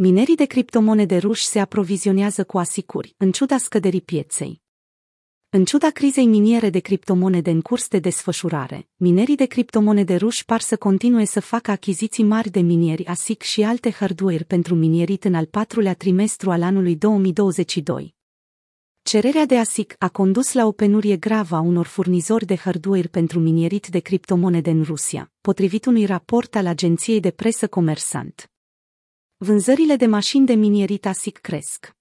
Minerii de criptomonede ruși se aprovizionează cu asicuri, în ciuda scăderii pieței. În ciuda crizei miniere de criptomonede în curs de desfășurare, minerii de criptomonede ruși par să continue să facă achiziții mari de minieri ASIC și alte hardware pentru minierit în al patrulea trimestru al anului 2022. Cererea de ASIC a condus la o penurie gravă a unor furnizori de hardware pentru minierit de criptomonede în Rusia, potrivit unui raport al agenției de presă Comersant. Vânzările de mașini de minierit ASIC cresc.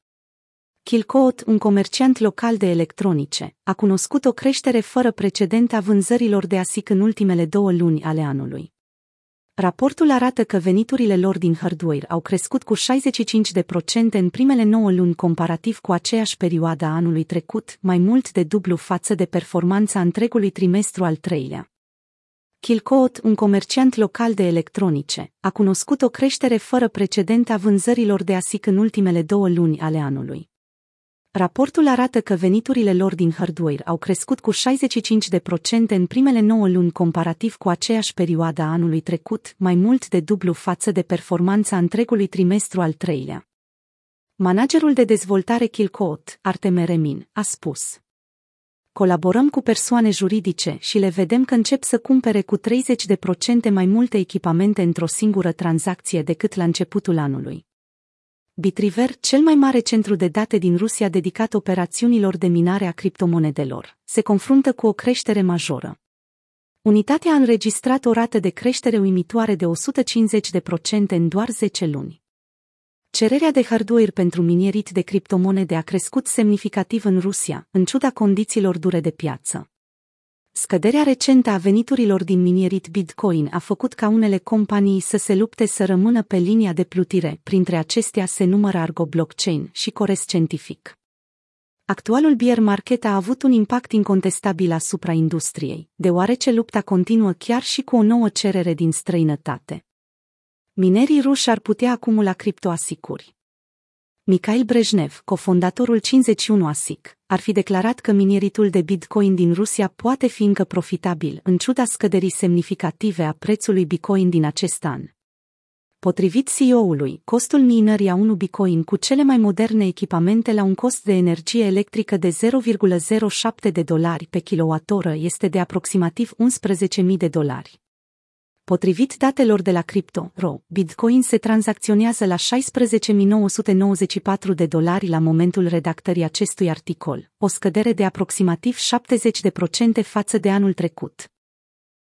Kilcoot, un comerciant local de electronice, a cunoscut o creștere fără precedent a vânzărilor de ASIC în ultimele două luni ale anului. Raportul arată că veniturile lor din hardware au crescut cu 65% în primele 9 luni comparativ cu aceeași perioadă a anului trecut, mai mult de dublu față de performanța întregului trimestru al treilea. Kilcoot, un comerciant local de electronice, a cunoscut o creștere fără precedent a vânzărilor de ASIC în ultimele două luni ale anului. Raportul arată că veniturile lor din hardware au crescut cu 65% în primele 9 luni comparativ cu aceeași perioadă a anului trecut, mai mult de dublu față de performanța întregului trimestru al treilea. Managerul de dezvoltare Kilcoot, Arteme Remin, a spus colaborăm cu persoane juridice și le vedem că încep să cumpere cu 30% mai multe echipamente într-o singură tranzacție decât la începutul anului. Bitriver, cel mai mare centru de date din Rusia dedicat operațiunilor de minare a criptomonedelor, se confruntă cu o creștere majoră. Unitatea a înregistrat o rată de creștere uimitoare de 150% în doar 10 luni. Cererea de hardware pentru minierit de criptomonede a crescut semnificativ în Rusia, în ciuda condițiilor dure de piață. Scăderea recentă a veniturilor din minierit Bitcoin a făcut ca unele companii să se lupte să rămână pe linia de plutire, printre acestea se numără Argo Blockchain și Cores Scientific. Actualul bear market a avut un impact incontestabil asupra industriei, deoarece lupta continuă chiar și cu o nouă cerere din străinătate. Minerii ruși ar putea acumula criptoasicuri. Mikhail Brejnev, cofondatorul 51 ASIC, ar fi declarat că mineritul de Bitcoin din Rusia poate fi încă profitabil, în ciuda scăderii semnificative a prețului Bitcoin din acest an. Potrivit CEO-ului, costul minării a unui Bitcoin cu cele mai moderne echipamente la un cost de energie electrică de 0,07 de dolari pe kilowattoră este de aproximativ 11.000 de dolari. Potrivit datelor de la Crypto.ro, Bitcoin se tranzacționează la 16.994 de dolari la momentul redactării acestui articol, o scădere de aproximativ 70% față de anul trecut.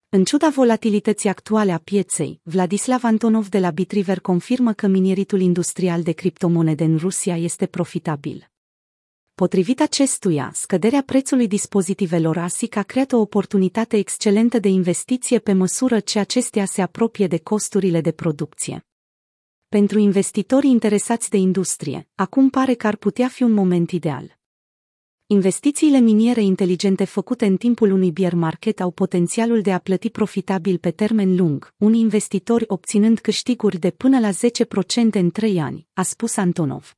În ciuda volatilității actuale a pieței, Vladislav Antonov de la Bitriver confirmă că mineritul industrial de criptomonede în Rusia este profitabil. Potrivit acestuia, scăderea prețului dispozitivelor ASIC a creat o oportunitate excelentă de investiție pe măsură ce acestea se apropie de costurile de producție. Pentru investitorii interesați de industrie, acum pare că ar putea fi un moment ideal. Investițiile miniere inteligente făcute în timpul unui bear market au potențialul de a plăti profitabil pe termen lung, unii investitori obținând câștiguri de până la 10% în 3 ani, a spus Antonov.